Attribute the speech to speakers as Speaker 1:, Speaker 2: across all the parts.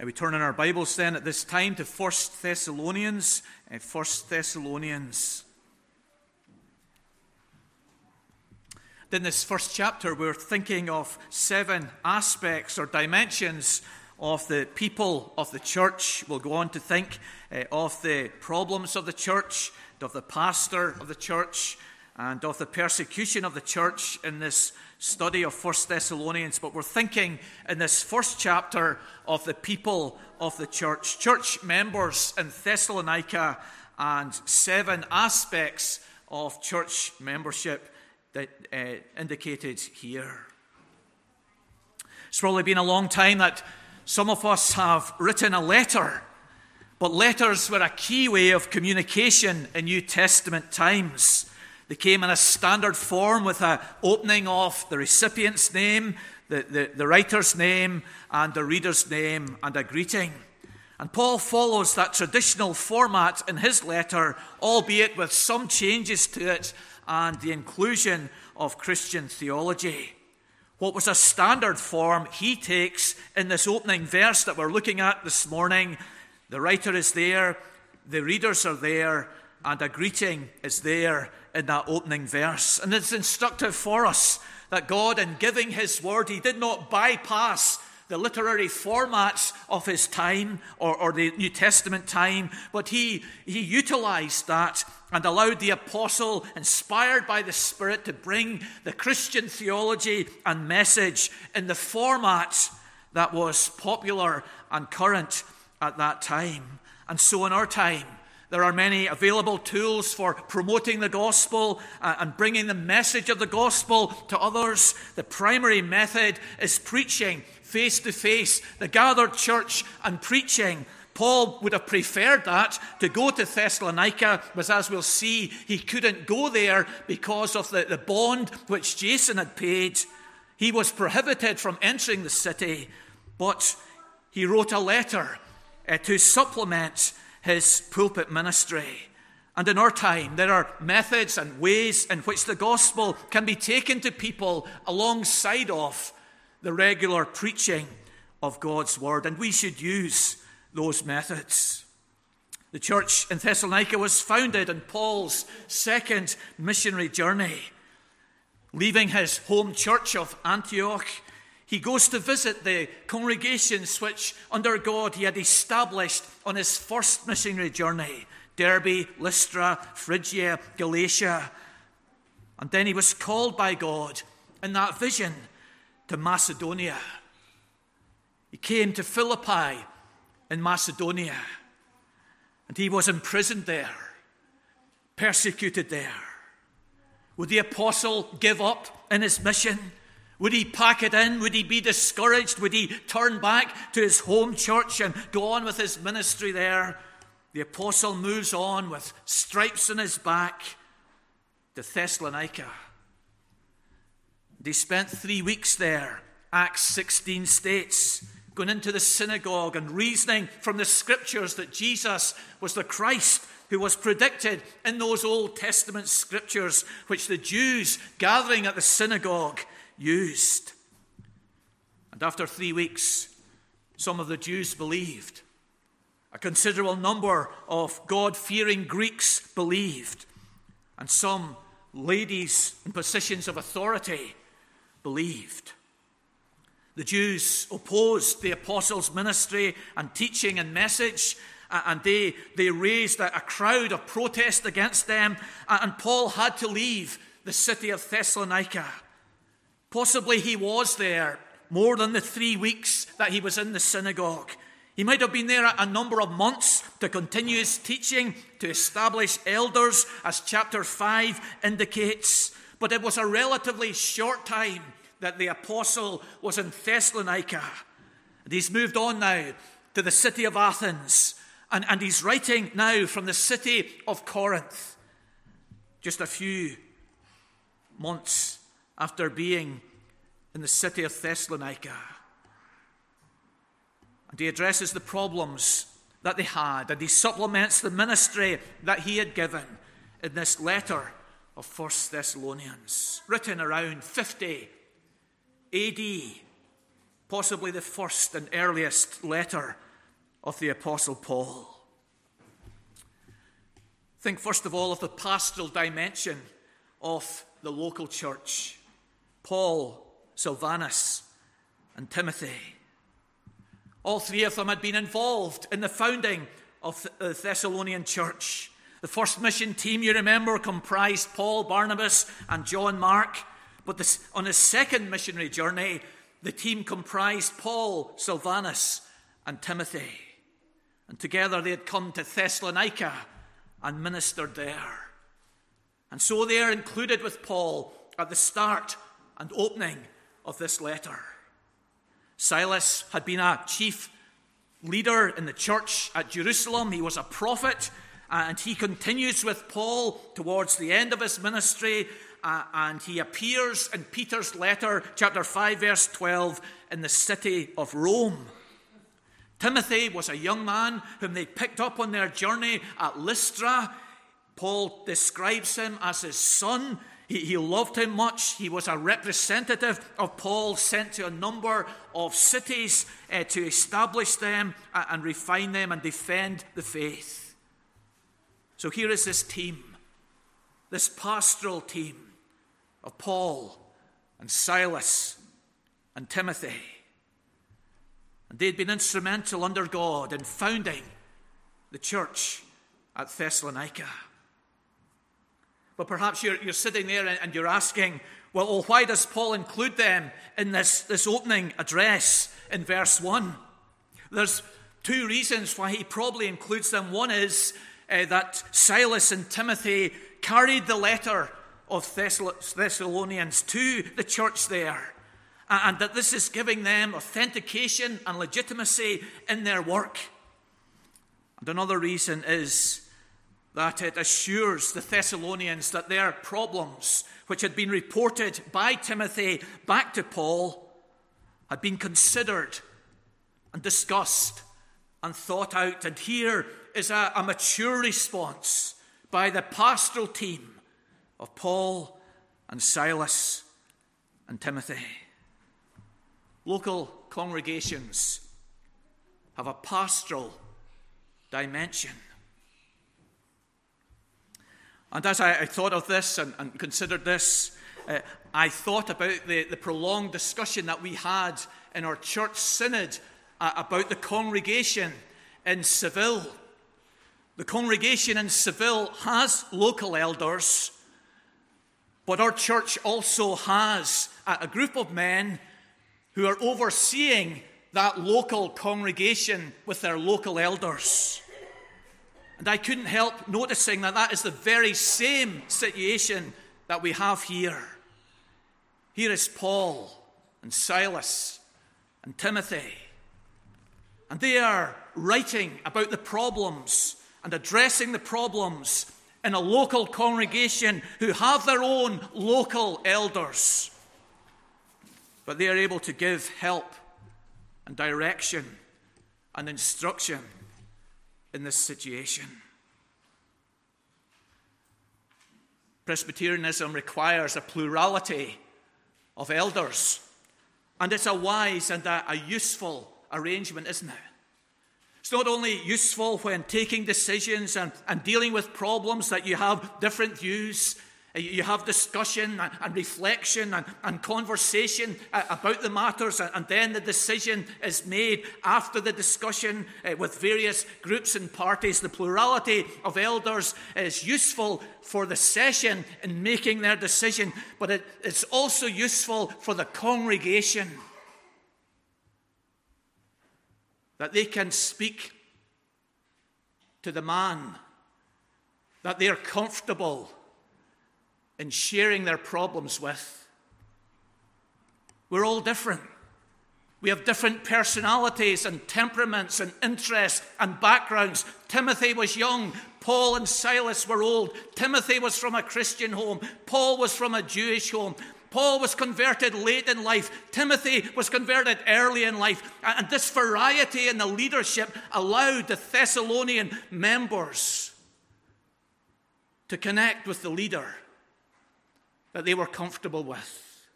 Speaker 1: Uh, we turn in our Bibles then at this time to 1 Thessalonians. Uh, 1 Thessalonians. In this first chapter, we're thinking of seven aspects or dimensions of the people of the church. We'll go on to think uh, of the problems of the church, of the pastor of the church, and of the persecution of the church in this study of First Thessalonians, but we're thinking in this first chapter of the people of the church, church members in Thessalonica, and seven aspects of church membership that uh, indicated here. It's probably been a long time that some of us have written a letter, but letters were a key way of communication in New Testament times. They came in a standard form with an opening of the recipient's name, the, the, the writer's name, and the reader's name, and a greeting. And Paul follows that traditional format in his letter, albeit with some changes to it and the inclusion of Christian theology. What was a standard form he takes in this opening verse that we're looking at this morning. The writer is there, the readers are there, and a greeting is there in that opening verse. And it's instructive for us that God, in giving His word, He did not bypass the literary formats of his time or, or, the New Testament time, but he, he utilized that and allowed the apostle, inspired by the Spirit, to bring the Christian theology and message in the format that was popular and current at that time. And so in our time, there are many available tools for promoting the gospel uh, and bringing the message of the gospel to others. The primary method is preaching face to face, the gathered church and preaching. Paul would have preferred that to go to Thessalonica, but as we'll see, he couldn't go there because of the, the bond which Jason had paid. He was prohibited from entering the city, but he wrote a letter uh, to supplement his pulpit ministry. And in our time, there are methods and ways in which the gospel can be taken to people alongside of the regular preaching of God's word, and we should use those methods. The church in Thessalonica was founded in Paul's second missionary journey. Leaving his home church of Antioch, he goes to visit the congregations which, under God, he had established on his first missionary journey Derbe, Lystra, Phrygia, Galatia. And then he was called by God in that vision to Macedonia. He came to Philippi in Macedonia, and he was imprisoned there, persecuted there. Would the apostle give up in his mission? Would he pack it in? Would he be discouraged? Would he turn back to his home church and go on with his ministry there? The apostle moves on with stripes on his back to Thessalonica. They spent three weeks there, Acts 16 states, going into the synagogue and reasoning from the scriptures that Jesus was the Christ who was predicted in those Old Testament scriptures, which the Jews gathering at the synagogue used. And after three weeks, some of the Jews believed. A considerable number of God fearing Greeks believed. And some ladies in positions of authority believed. The Jews opposed the apostles' ministry and teaching and message, and they, they raised a, a crowd of protest against them, and Paul had to leave the city of Thessalonica. Possibly he was there more than the three weeks that he was in the synagogue. He might have been there a number of months to continue his teaching, to establish elders, as chapter 5 indicates. But it was a relatively short time that the apostle was in Thessalonica. And he's moved on now to the city of Athens. And, and he's writing now from the city of Corinth. Just a few months after being in the city of Thessalonica. And he addresses the problems that they had, and he supplements the ministry that he had given in this letter of First Thessalonians, written around 50 AD, possibly the first and earliest letter of the Apostle Paul. Think first of all of the pastoral dimension of the local church Paul, Silvanus, and Timothy. All three of them had been involved in the founding of the Thessalonian church. The first mission team, you remember, comprised Paul, Barnabas, and John Mark. But this, on his second missionary journey, the team comprised Paul, Silvanus, and Timothy. And together they had come to Thessalonica and ministered there. And so they are included with Paul at the start and opening of this letter. Silas had been a chief leader in the church at Jerusalem, he was a prophet. And he continues with Paul towards the end of his ministry, uh, and he appears in Peter's letter, chapter 5, verse 12, in the city of Rome. Timothy was a young man whom they picked up on their journey at Lystra. Paul describes him as his son. He, he, loved him much. He was a representative of Paul, sent to a number of cities uh, to establish them uh, and refine them and defend the faith. So here is this team, this pastoral team of Paul and Silas and Timothy. And they'd been instrumental under God in founding the church at Thessalonica. But perhaps you're, you're sitting there and you're asking, well, well, why does Paul include them in this, this opening address in verse 1? There's two reasons why he probably includes them. One is uh, that Silas and Timothy carried the letter of Thessalonians to the church there and that this is giving them authentication and legitimacy in their work. And another reason is that it assures the Thessalonians that their problems, which had been reported by Timothy back to Paul, had been considered and discussed and thought out. And here is a, a mature response by the pastoral team of Paul and Silas and Timothy. Local congregations have a pastoral dimension. And as I, I thought of this and, and considered this, uh, I thought about the, the prolonged discussion that we had in our church synod uh, about the congregation in Seville. The congregation in Seville has local elders, but our church also has a, a group of men who are overseeing that local congregation with their local elders. And I couldn't help noticing that that is the very same situation that we have here. Here is Paul and Silas and Timothy. And they are writing about the problems and addressing the problems in a local congregation who have their own local elders but they are able to give help and direction and instruction in this situation. Presbyterianism requires a plurality of elders, and it's a wise and a, a useful arrangement, isn't it? It's not only useful when taking decisions and, and dealing with problems that you have different views you have discussion and reflection and, conversation uh, about the matters, and then the decision is made after the discussion uh, with various groups and parties. The plurality of elders is useful for the session in making their decision, but it's also useful for the congregation that they can speak to the man, that they are comfortable in sharing their problems with. We're all different. We have different personalities and temperaments and interests and backgrounds. Timothy was young. Paul and Silas were old. Timothy was from a Christian home. Paul was from a Jewish home. Paul was converted late in life. Timothy was converted early in life. And this variety in the leadership allowed the Thessalonian members to connect with the leader that they were comfortable with.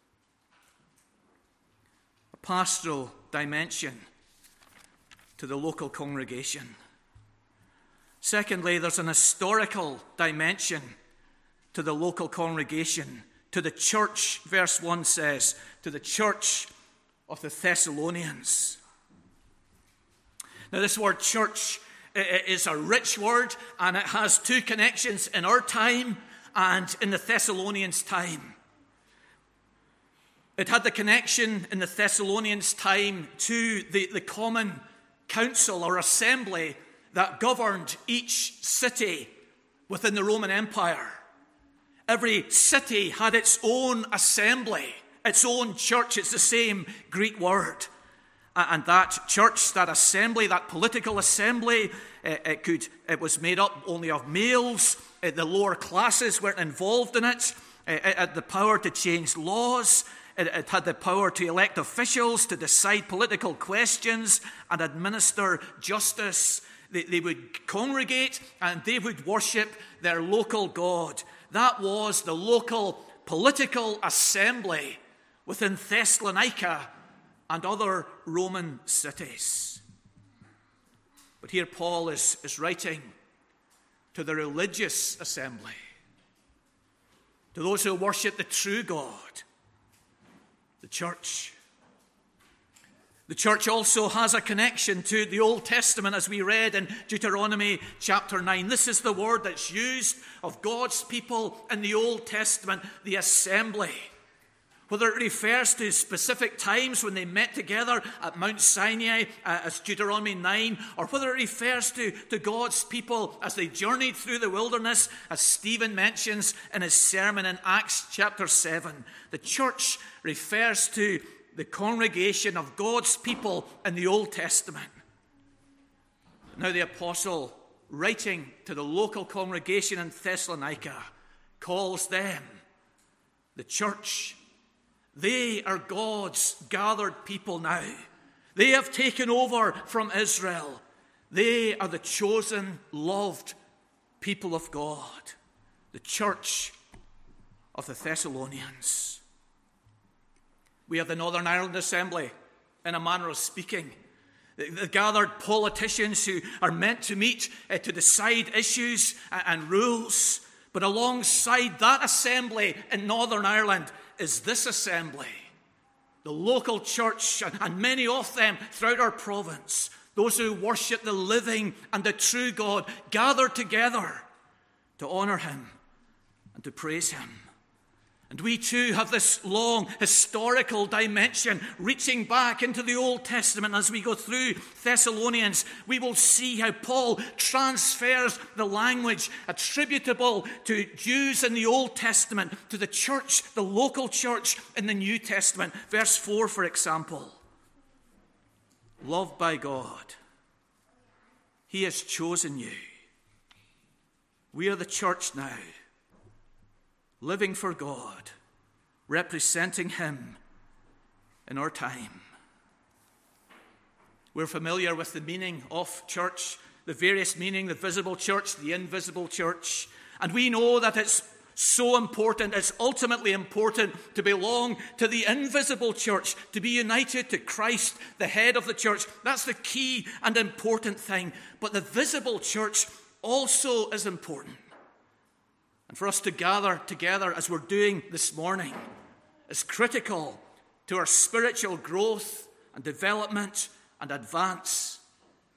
Speaker 1: A pastoral dimension to the local congregation. Secondly, there's an historical dimension to the local congregation, to the church, verse 1 says, to the church of the Thessalonians. Now, this word church is a rich word and it has two connections in our time and in the Thessalonians' time. It had the connection in the Thessalonians' time to the, the common council or assembly that governed each city within the Roman Empire. Every city had its own assembly, its own church. It's the same Greek word. And that church, that assembly, that political assembly, it, could, it was made up only of males. Uh, the lower classes weren't involved in uh, it. It had the power to change laws. It, had the power to elect officials, to decide political questions, and administer justice. They, they would congregate and they would worship their local God. That was the local political assembly within Thessalonica and other Roman cities. But here Paul is, is writing to the religious assembly, to those who worship the true God, the church. The church also has a connection to the Old Testament, as we read in Deuteronomy chapter 9. This is the word that's used of God's people in the Old Testament, the assembly whether it refers to specific times when they met together at Mount Sinai, uh, as Deuteronomy 9, or whether it refers to, to God's people as they journeyed through the wilderness, as Stephen mentions in his sermon in Acts chapter 7. The church refers to the congregation of God's people in the Old Testament. Now, the apostle, writing to the local congregation in Thessalonica, calls them the church they are God's gathered people now. They have taken over from Israel. They are the chosen, loved people of God, the church of the Thessalonians. We have the Northern Ireland Assembly, in a manner of speaking. The gathered politicians who are meant to meet uh, to decide issues and rules. But alongside that assembly in Northern Ireland is this assembly, the local church, and many of them throughout our province, those who worship the living and the true God, gather together to honour Him and to praise Him. And we too have this long historical dimension reaching back into the Old Testament. As we go through Thessalonians, we will see how Paul transfers the language attributable to Jews in the Old Testament to the church, the local church in the New Testament. Verse 4, for example Loved by God, He has chosen you. We are the church now living for God, representing Him in our time. We're familiar with the meaning of church, the various meaning, the visible church, the invisible church, and we know that it's so important, it's ultimately important to belong to the invisible church, to be united to Christ, the head of the church. That's the key and important thing. But the visible church also is important. And for us to gather together as we're doing this morning is critical to our spiritual growth and development and advance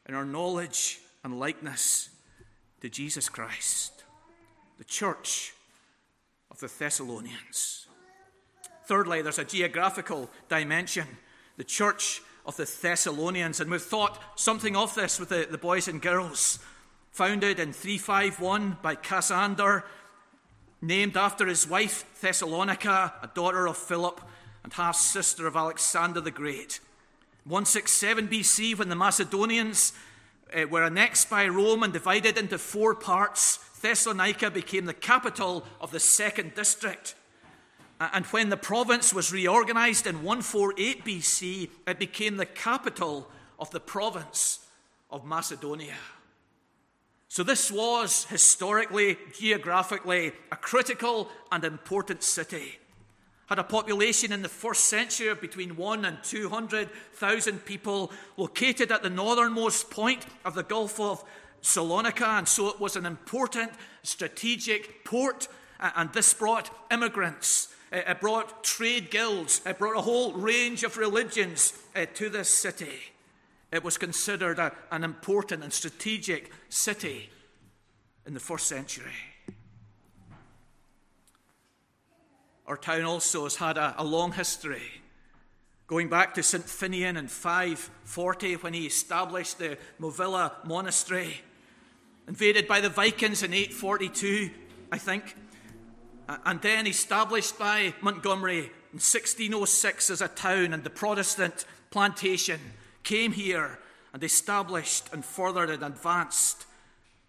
Speaker 1: in our knowledge and likeness to Jesus Christ, the church of the Thessalonians. Thirdly, there's a geographical dimension, the church of the Thessalonians. And we've thought something of this with the, the boys and girls. Founded in 351 by Cassander named after his wife Thessalonica, a daughter of Philip and half sister of Alexander the Great. 167 BC, when the Macedonians uh, were annexed by Rome and divided into four parts, Thessalonica became the capital of the second district. And when the province was reorganized in 148 BC, it became the capital of the province of Macedonia. So, this was historically, geographically, a critical and important city. had a population in the first century of between 1 and 200,000 people, located at the northernmost point of the Gulf of Salonika, and so it was an important strategic port, and this brought immigrants. It brought trade guilds. It brought a whole range of religions uh, to this city. It was considered a, an important and strategic city in the first century. Our town also has had a, a long history, going back to St. Finian in 540 when he established the Movilla Monastery, invaded by the Vikings in 842, I think, and then established by Montgomery in 1606 as a town, and the Protestant plantation came here and established and furthered and advanced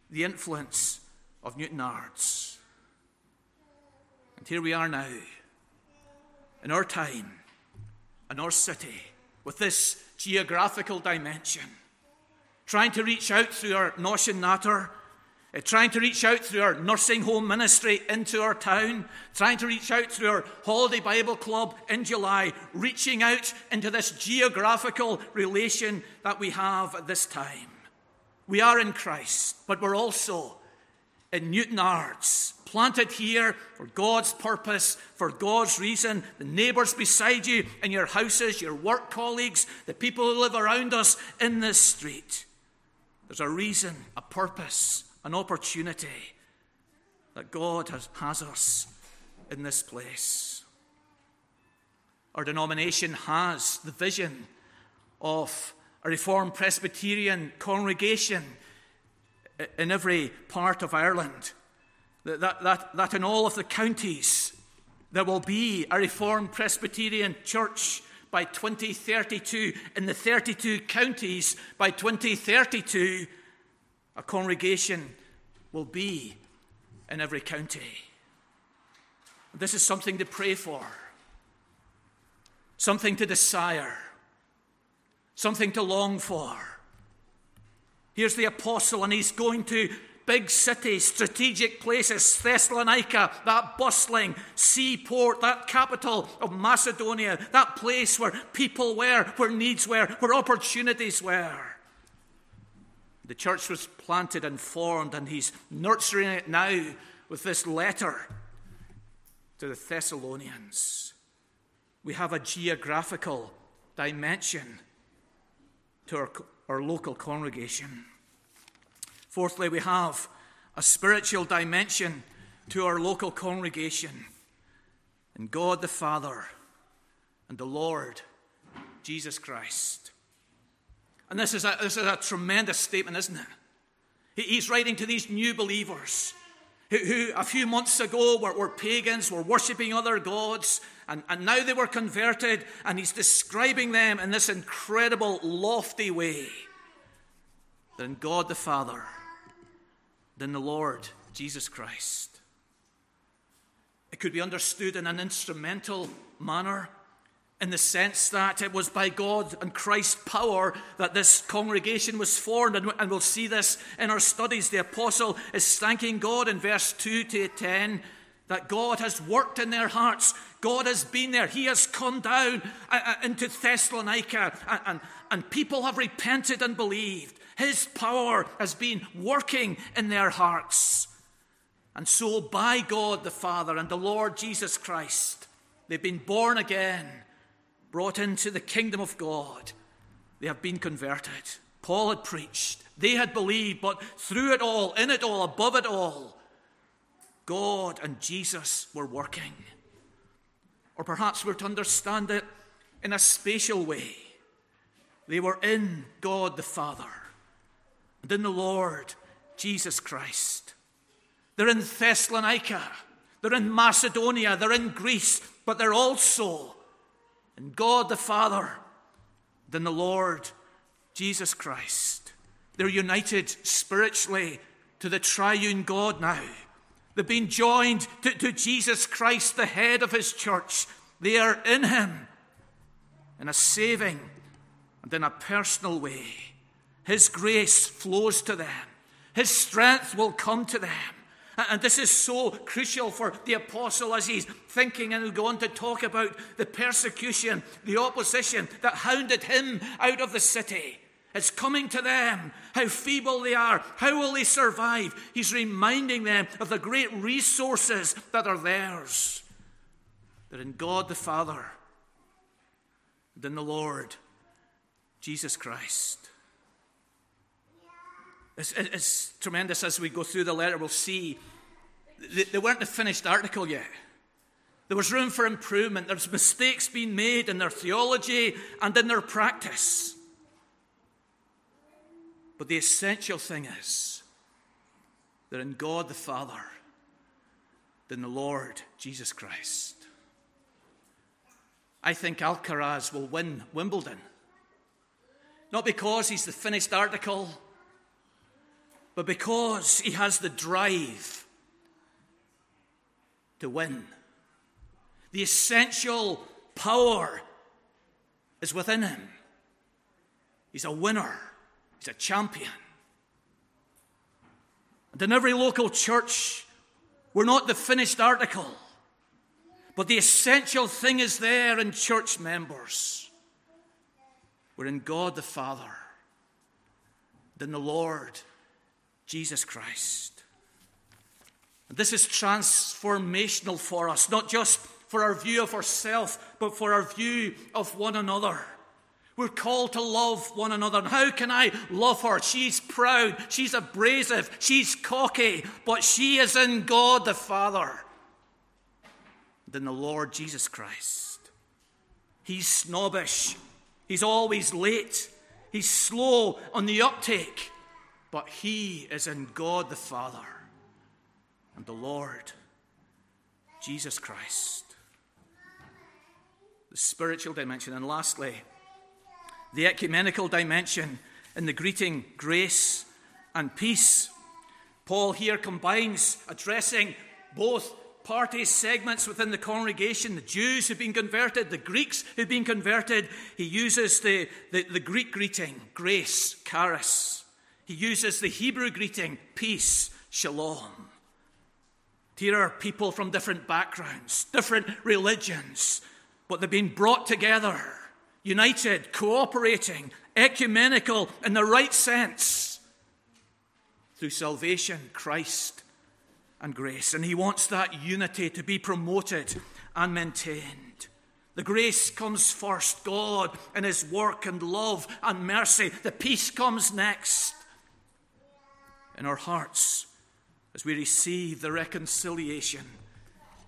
Speaker 1: the influence of Newtownards. And here we are now, in our time, in our city, with this geographical dimension, trying to reach out through our Notion Natter, uh, trying to reach out through our nursing home ministry into our town, trying to reach out through our Holiday Bible Club in July, reaching out into this geographical relation that we have at this time. We are in Christ, but we're also in Newtownards, planted here for God's purpose, for God's reason. The neighbours beside you in your houses, your work colleagues, the people who live around us in this street. There's a reason, a purpose, an opportunity that God has, has us in this place. Our denomination has the vision of a Reformed Presbyterian congregation in every part of Ireland. That, that, that in all of the counties there will be a Reformed Presbyterian church by 2032. In the 32 counties by 2032, a congregation will be in every county. This is something to pray for, something to desire, something to long for. Here's the apostle, and he's going to big cities, strategic places, Thessalonica, that bustling seaport, that capital of Macedonia, that place where people were, where needs were, where opportunities were. The church was planted and formed, and he's nurturing it now with this letter to the Thessalonians. We have a geographical dimension to our our local congregation. Fourthly, we have a spiritual dimension to our local congregation in God the Father and the Lord Jesus Christ. And this is a, this is a tremendous statement, isn't it? He's writing to these new believers who, who a few months ago were, were pagans, were worshipping other gods, and, and now they were converted, and he's describing them in this incredible, lofty way. Then God the Father, then the Lord Jesus Christ. It could be understood in an instrumental manner in the sense that it was by God and Christ's power that this congregation was formed. And, we'll see this in our studies. The apostle is thanking God in verse 2 to 10 that God has worked in their hearts. God has been there. He has come down uh, uh, into Thessalonica, and, and, and people have repented and believed. His power has been working in their hearts. And so, by God the Father and the Lord Jesus Christ, they've been born again, brought into the kingdom of God. They have been converted. Paul had preached, they had believed, but through it all, in it all, above it all, God and Jesus were working. Or perhaps we're to understand it in a spatial way. They were in God the Father and in the Lord Jesus Christ. They're in Thessalonica, they're in Macedonia, they're in Greece, but they're also in God the Father and in the Lord Jesus Christ. They're united spiritually to the triune God now. They've been joined to, to Jesus Christ, the head of his church. They are in him in a saving and in a personal way. His grace flows to them, His strength will come to them, And this is so crucial for the apostle as he's thinking and he'll go on to talk about the persecution, the opposition that hounded him out of the city. It's coming to them, how feeble they are, how will they survive? He's reminding them of the great resources that are theirs. They're in God the Father and in the Lord Jesus Christ. It's, it's, tremendous as we go through the letter. We'll see they, weren't the finished article yet. There was room for improvement. There's mistakes being made in their theology and in their practice. But the essential thing is that in God the Father, in the Lord Jesus Christ. I think Alcaraz will win Wimbledon. Not because he's the finished article, but because he has the drive to win. The essential power is within him. He's a winner, he's a champion. And in every local church, we're not the finished article, but the essential thing is there in church members. We're in God the Father, in the Lord Jesus Christ. And this is transformational for us, not just for our view of ourselves, but for our view of one another. We're called to love one another. And how can I love her? She's proud, she's abrasive, she's cocky, but she is in God the Father in the Lord Jesus Christ. He's snobbish, he's always late, he's slow on the uptake but he is in God the Father and the Lord Jesus Christ. The spiritual dimension. And lastly, the ecumenical dimension in the greeting grace and peace. Paul here combines addressing both party segments within the congregation the Jews who've been converted, the Greeks who've been converted. He uses the, the, the Greek greeting, grace, charis. He uses the Hebrew greeting, peace, shalom. Here are people from different backgrounds, different religions, but they've been brought together, united, cooperating, ecumenical in the right sense through salvation, Christ, and grace. And he wants that unity to be promoted and maintained. The grace comes first, God and his work and love and mercy. The peace comes next in our hearts as we receive the reconciliation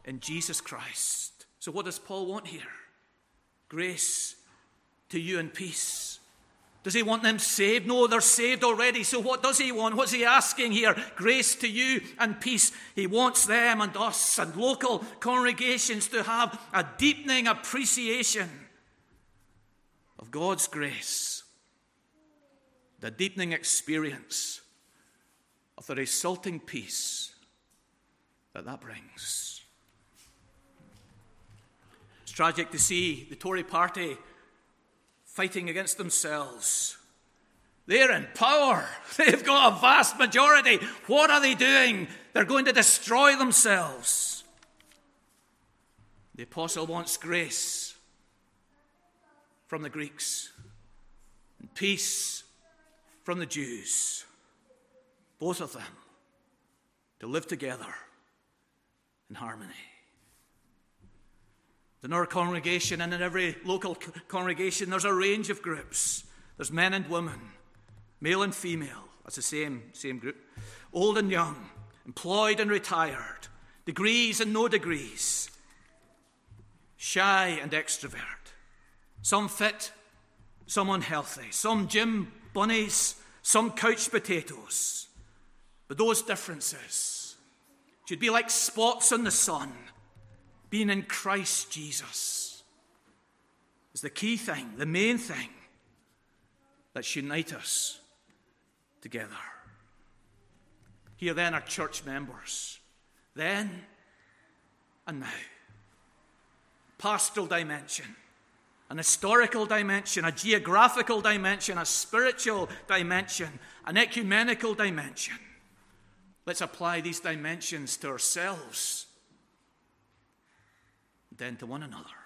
Speaker 1: in Jesus Christ. So, what does Paul want here? Grace to you and peace. Does he want them saved? No, they're saved already. So, what does he want? What's he asking here? Grace to you and peace. He wants them and us and local congregations to have a deepening appreciation of God's grace, the deepening experience of the resulting peace that that brings. It's tragic to see the Tory party fighting against themselves. They're in power. They've got a vast majority. What are they doing? They're going to destroy themselves. The apostle wants grace from the Greeks and peace from the Jews both of them, to live together in harmony. In our congregation and in every local congregation, there's a range of groups. There's men and women, male and female. That's the same, same group. Old and young, employed and retired, degrees and no degrees, shy and extrovert. Some fit, some unhealthy, some gym bunnies, some couch potatoes. But those differences should be like spots on the sun. Being in Christ Jesus is the key thing, the main thing that unite us together. Here then are church members, then and now. Pastoral dimension, an historical dimension, a geographical dimension, a spiritual dimension, an ecumenical dimension. Let's apply these dimensions to ourselves, then to one another.